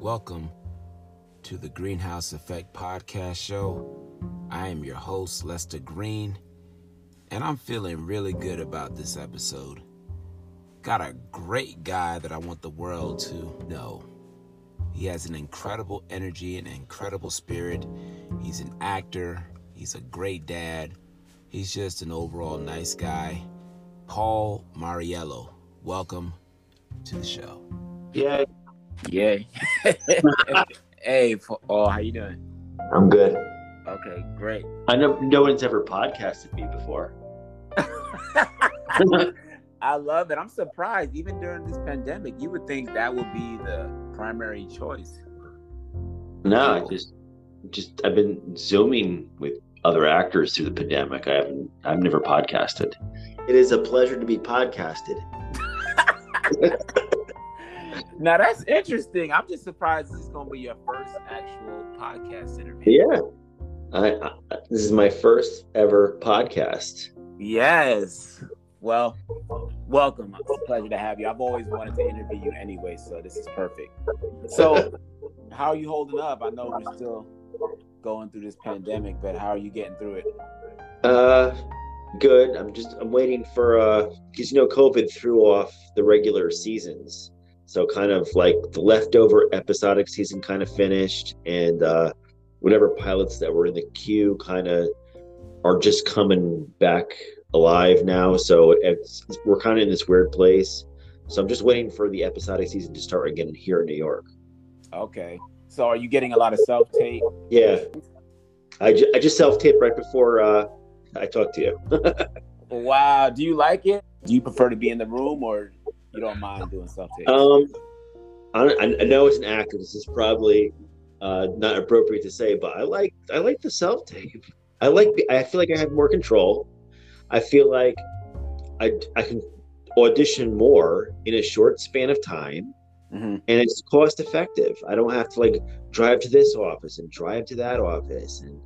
Welcome to the Greenhouse Effect Podcast Show. I am your host, Lester Green, and I'm feeling really good about this episode. Got a great guy that I want the world to know. He has an incredible energy and incredible spirit. He's an actor, he's a great dad, he's just an overall nice guy. Paul Mauriello, welcome to the show. Yay. Yay. hey, for, oh, how you doing? I'm good. Okay, great. I know no one's ever podcasted me before. I love it. I'm surprised. Even during this pandemic, you would think that would be the primary choice. No, I just just I've been zooming with other actors through the pandemic. I haven't I've never podcasted. It is a pleasure to be podcasted. now that's interesting. I'm just surprised this is going to be your first actual podcast interview. Yeah. I, I, this is my first ever podcast. Yes. Well, welcome. It's a pleasure to have you. I've always wanted to interview you anyway, so this is perfect. So, how are you holding up? I know we're still going through this pandemic, but how are you getting through it? Uh, good. I'm just I'm waiting for uh because you know COVID threw off the regular seasons, so kind of like the leftover episodic season kind of finished, and uh whatever pilots that were in the queue kind of are just coming back alive now. So it's, we're kind of in this weird place. So I'm just waiting for the episodic season to start again here in New York. Okay. So are you getting a lot of self tape? Yeah. I, ju- I just self taped right before uh, I talked to you. wow. Do you like it? Do you prefer to be in the room or you don't mind doing self tape? Um, I, I know it's an actor, this is probably uh, not appropriate to say, but I like I like the self tape. I like I feel like I have more control. I feel like I I can audition more in a short span of time. Mm-hmm. And it's cost effective. I don't have to like drive to this office and drive to that office. And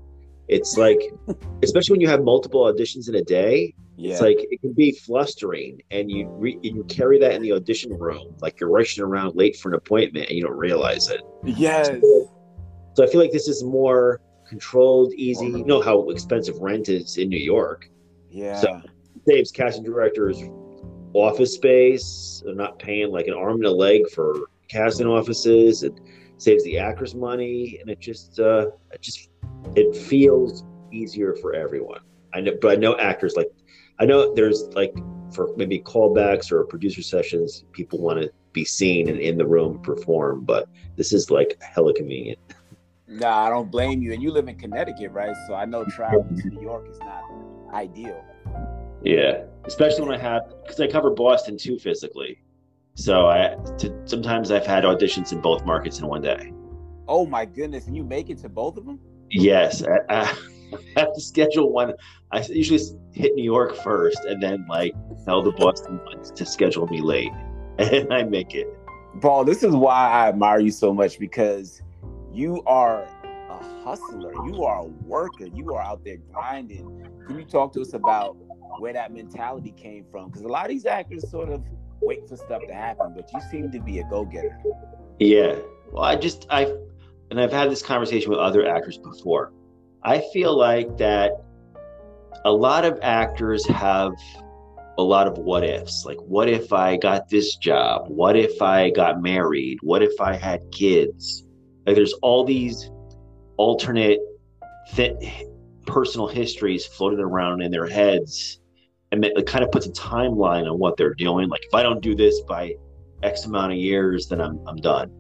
it's like, especially when you have multiple auditions in a day, yeah. it's like it can be flustering. And you re- you carry that in the audition room, like you're rushing around late for an appointment and you don't realize it. Yes. So, so I feel like this is more controlled, easy. You know how expensive rent is in New York. Yeah. So saves casting directors office space. They're not paying like an arm and a leg for casting offices. It saves the actors money, and it just uh, it just it feels easier for everyone. I know, but I know actors like I know there's like for maybe callbacks or producer sessions, people want to be seen and in the room perform, but this is like hella convenient. Nah, I don't blame you. And you live in Connecticut, right? So I know traveling to New York is not ideal. Yeah, especially when I have because I cover Boston too physically. So I to, sometimes I've had auditions in both markets in one day. Oh my goodness! And you make it to both of them? Yes, I, I have to schedule one. I usually hit New York first, and then like tell the Boston ones to schedule me late, and I make it. Paul, this is why I admire you so much because you are a hustler. You are a worker. You are out there grinding. Can you talk to us about where that mentality came from? Because a lot of these actors sort of wait for stuff to happen, but you seem to be a go-getter. Yeah. Well, I just I and I've had this conversation with other actors before. I feel like that a lot of actors have a lot of what ifs. Like, what if I got this job? What if I got married? What if I had kids? Like, there's all these alternate fit personal histories floating around in their heads and it kind of puts a timeline on what they're doing like if i don't do this by x amount of years then i'm, I'm done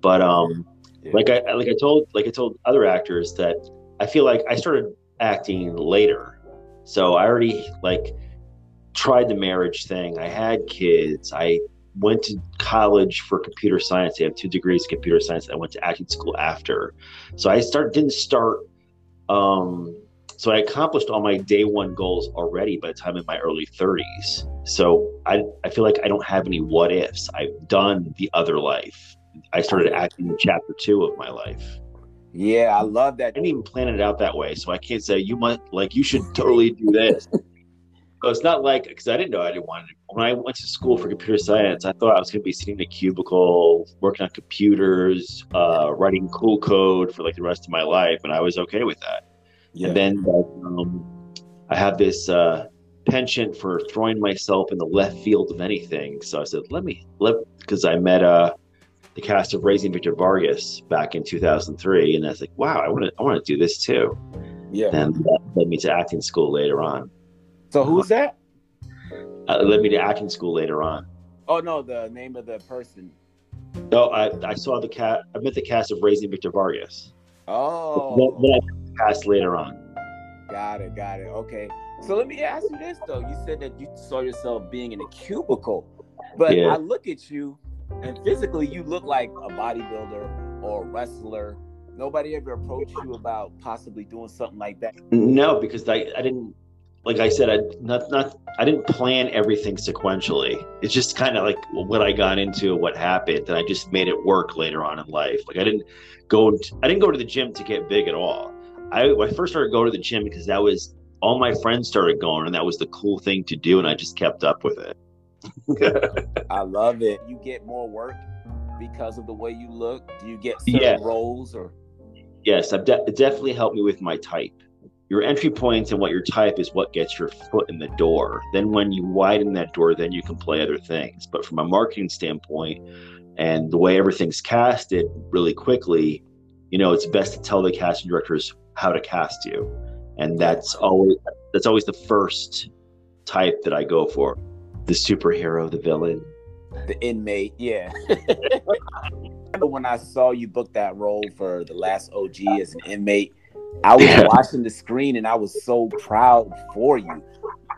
but um like i like i told like i told other actors that i feel like i started acting later. So i already like tried the marriage thing. I had kids. I went to college for computer science. I have two degrees in computer science. I went to acting school after. So i start didn't start um, so I accomplished all my day one goals already by the time in my early 30s. So I, I feel like I don't have any what ifs. I've done the other life. I started acting in chapter two of my life. Yeah, I love that. I didn't even plan it out that way. So I can't say you might like you should totally do this. So it's not like because I didn't know I didn't want it. When I went to school for computer science, I thought I was going to be sitting in a cubicle, working on computers, uh, writing cool code for like the rest of my life, and I was okay with that. Yeah. And then um, I have this uh, penchant for throwing myself in the left field of anything. So I said, let me let because I met uh, the cast of Raising Victor Vargas back in 2003, and I was like, wow, I want to I want to do this too. yeah. And that led me to acting school later on. So who's that? Uh, led me to acting school later on. Oh no, the name of the person. No, I, I saw the cat. I met the cast of Raising Victor Vargas. Oh, Then, then I cast later on. got it, got it. Okay. So let me ask you this though. You said that you saw yourself being in a cubicle, but Yeah. I look at you, and physically you look like a bodybuilder or a wrestler. Nobody ever approached you about possibly doing something like that. No, because I, I didn't like I said I not not I didn't plan everything sequentially. It's just kind of like what I got into, what happened, and I just made it work later on in life. Like I didn't go I didn't go to the gym to get big at all. I, I first started going to the gym because that was all my friends started going, and that was the cool thing to do, and I just kept up with it. I love it. You get more work because of the way you look. Do you get certain Yeah. roles or? yes, I've de- it definitely helped me with my type. Your entry points and what your type is what gets your foot in the door. Then when you widen that door, then you can play other things. But from a marketing standpoint and the way everything's casted really quickly, you know, it's best to tell the casting directors how to cast you. And that's always that's always the first type that I go for. The superhero, the villain. the inmate. Yeah. Remember when I saw you book that role for the last OG as an inmate? I was Yeah. watching the screen and I was so proud for you.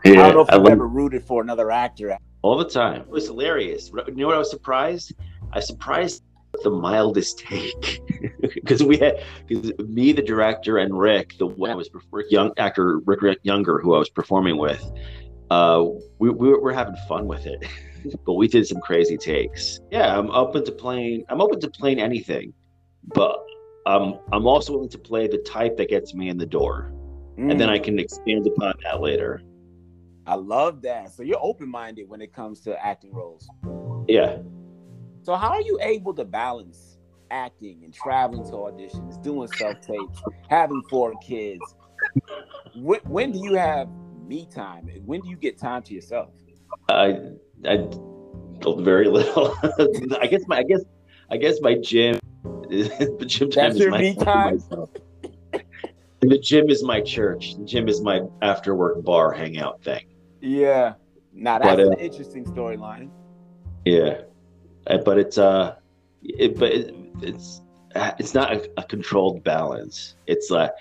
I don't know if I you've love- ever rooted for another actor. all the time. It was hilarious. You know what I was surprised? I was surprised at the mildest take because we had because me, the director, and Rick, the one I was Rick young actor Rick, Rick Younger, who I was performing with. Uh, we, we were having fun with it, but we did some crazy takes. Yeah, I'm open to playing. I'm open to playing anything, but um, I'm also willing to play the type that gets me in the door, and then Mm, I can expand upon that later. I love that. So you're open minded when it comes to acting roles. Yeah. So how are you able to balance acting and traveling to auditions, doing self tapes, having four kids? When, when do you have me time? When do you get time to yourself? I I very little. I guess my I guess I guess my gym the gym time That's is your my me time? And the gym is my church. The gym is my after work bar hangout thing. Yeah. Now that's But, uh, an interesting storyline. Yeah, Uh, but it's uh, it, but it, it's it's not a, a controlled balance. It's a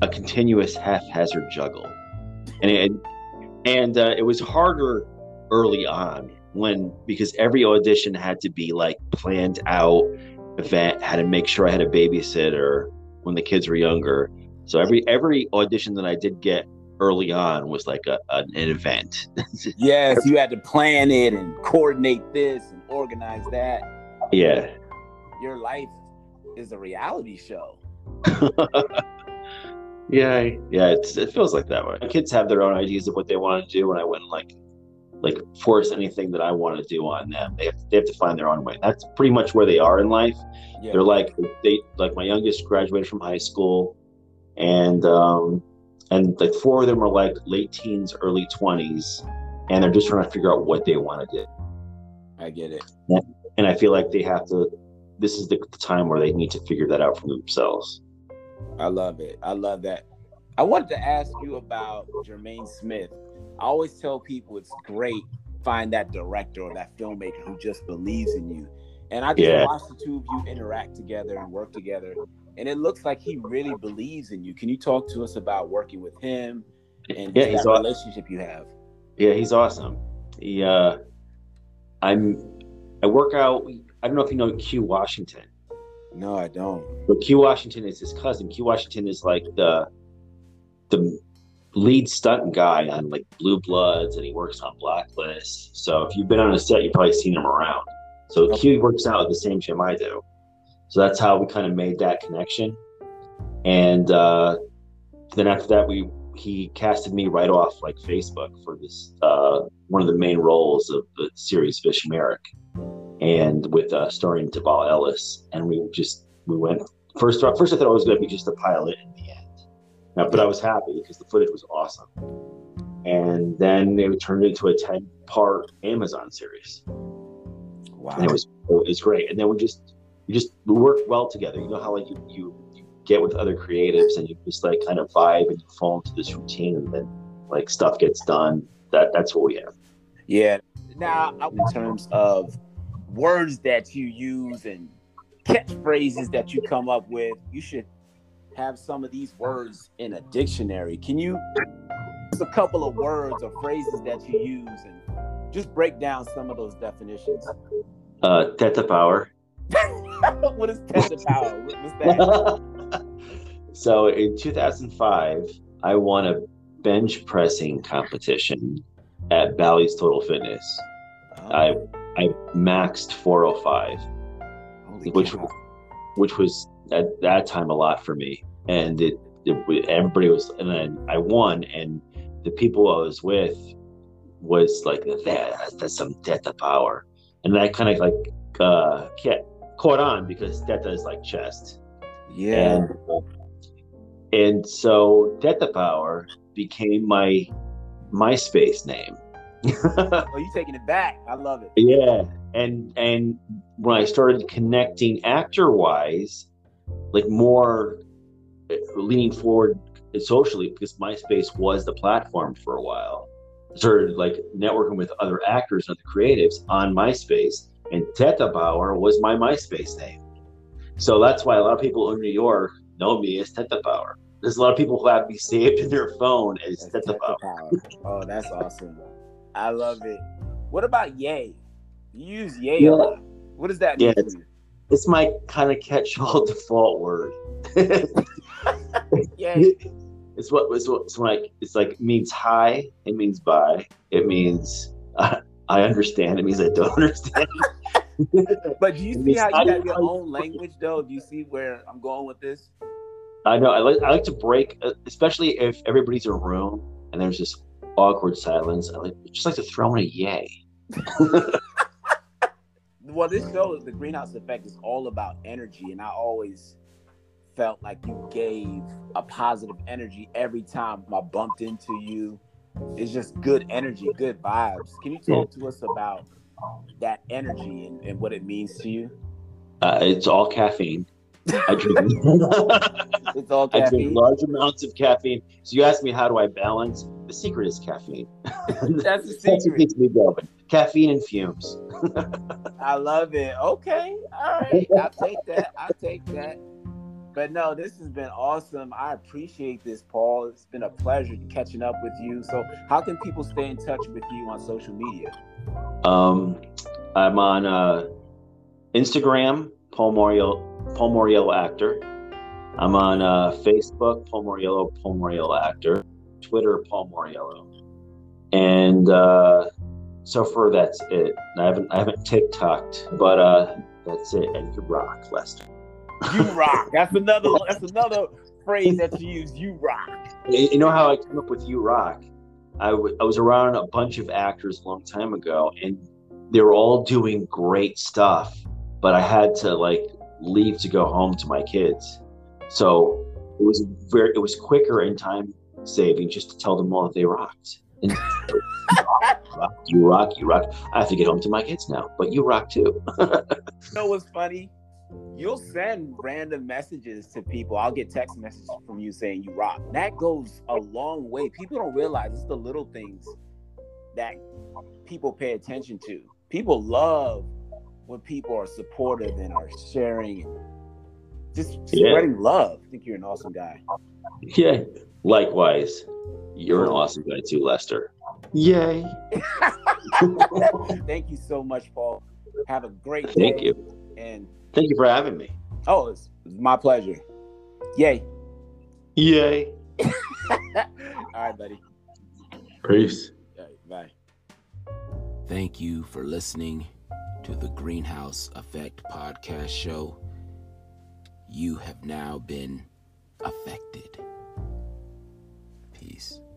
a continuous haphazard juggle, and it, and uh, it was harder early on when because every audition had to be like planned out event had to make sure I had a babysitter when the kids were younger. So every every audition that I did get early on was like a, an, an event. Yes, you had to plan it and coordinate this and organize that. yeah. Your life is a reality show. yeah, yeah, it's, it feels like that way. My kids have their own ideas of what they want to do, and I wouldn't like like force anything that I want to do on them. They have, they have to find their own way. That's pretty much where they are in life. Yeah. They're like they like my youngest graduated from high school, and um and like four of them are like late teens, early twenties, and they're just trying to figure out what they want to do. I get it. And I feel like they have to. This is the time where they need to figure that out for themselves. I love it. I love that. I wanted to ask you about Jermaine Smith. I always tell people it's great find that director or that filmmaker who just believes in you. And I just Yeah. watched the two of you interact together and work together, and it looks like he really believes in you. Can you talk to us about working with him and Yeah, just he's that aw- relationship you have? Yeah, he's awesome. He, uh, I'm, I work out. I don't know if you know Q Washington, No, I don't. but Q Washington is his cousin. Q Washington is like the, the lead stunt guy on like Blue Bloods, and he works on Blacklist. So if you've been on a set, you've probably seen him around. So Q works out at the same gym I do. So that's how we kind of made that connection. And uh, then after that, we he casted me right off like Facebook for this uh, one of the main roles of the series Fish Merrick, and with uh, starring Deval Ellis, and we just we went first. First, I thought it was going to be just a pilot in the end, now, but I was happy because the footage was awesome, and then it turned into a ten part Amazon series. Wow. And it was it was great, and then we just we just we worked well together. You know how like you you get with other creatives and you just like kind of vibe and you fall into this routine and then like stuff gets done. That that's what we have. Yeah. Now, in terms of words that you use and catchphrases that you come up with, you should have some of these words in a dictionary. Can you just a couple of words or phrases that you use and just break down some of those definitions? Uh, Teta Power. what is Teta Power? What's that? So in 2005, I won a bench pressing competition at Bally's Total Fitness. Oh. I I maxed 405, Holy which which was at that time a lot for me. And it, it everybody was and then I won and the people I was with was like that that's some Teta power. And I kind of like uh caught on because Teta is like chest. Yeah. And, and so Teta Power became my MySpace name. Oh, you taking it back? I love it. Yeah, and and when I started connecting actor wise, like more uh, leaning forward socially, because MySpace was the platform for a while. Started like networking with other actors and other creatives on MySpace, and Teta Power was my MySpace name. So that's why a lot of people in New York know me as Teta Power. There's a lot of people who have me saved in their phone as Teta Power. oh, that's awesome. I love it. What about Yay? You use Yay yeah. a lot. What does that mean? Yeah, it's, it's my kind of catch-all default word. Yay. It's what it's what it's like. It's like means hi. It means bye. It means uh, I understand. It means I don't understand. but do you see how you have your own language though? Do you see where I'm going with this? I know. I like. I like to break, uh, especially if everybody's in a room and there's this awkward silence. I like just like to throw in a yay. well, this show, the Greenhouse Effect, is all about energy, and I always felt like you gave a positive energy every time I bumped into you. It's just good energy, good vibes. Can you talk to us about that energy and, and what it means to you? Uh, it's all caffeine. I drink. it's all caffeine. I drink large amounts of caffeine. So you ask me how do I balance? The secret is caffeine. That's the secret. That's what keeps me going. Caffeine and fumes. I love it. Okay, all right. I'll take that. I'll take that. But no, this has been awesome. I appreciate this, Paul. It's been a pleasure catching up with you. So, how can people stay in touch with you on social media? Um, I'm on uh, Instagram, Paul Mauriello, Paul Mauriello actor. I'm on uh, Facebook, Paul Mauriello, Paul Mauriello actor. Twitter, Paul Mauriello. And uh, so far, that's it. I haven't I haven't TikToked, but uh, that's it. And you rock, Lester. You rock. That's another. That's another phrase that you use. You rock. You know how I came up with you rock? I, w- I was around a bunch of actors a long time ago, and they were all doing great stuff, but I had to like leave to go home to my kids. So it was very, it was quicker in time saving just to tell them all that they rocked. And, rock, you rock, you rock. I have to get home to my kids now, but you rock too. you know what's funny? You'll send random messages to people. I'll get text messages from you saying you rock. That goes a long way. People don't realize it's the little things that people pay attention to. People love when people are supportive and are sharing just spreading yeah. love. I think you're an awesome guy. Yeah. Likewise. You're an awesome guy too, Lester. Yay. Thank you so much, Paul. Have a great day. Thank you. And thank you for having me. Oh, it's, it's my pleasure. Yay. Yay. All right, buddy. Peace. bye. Thank you for listening to the Greenhouse Effect podcast show. You have now been affected. Peace.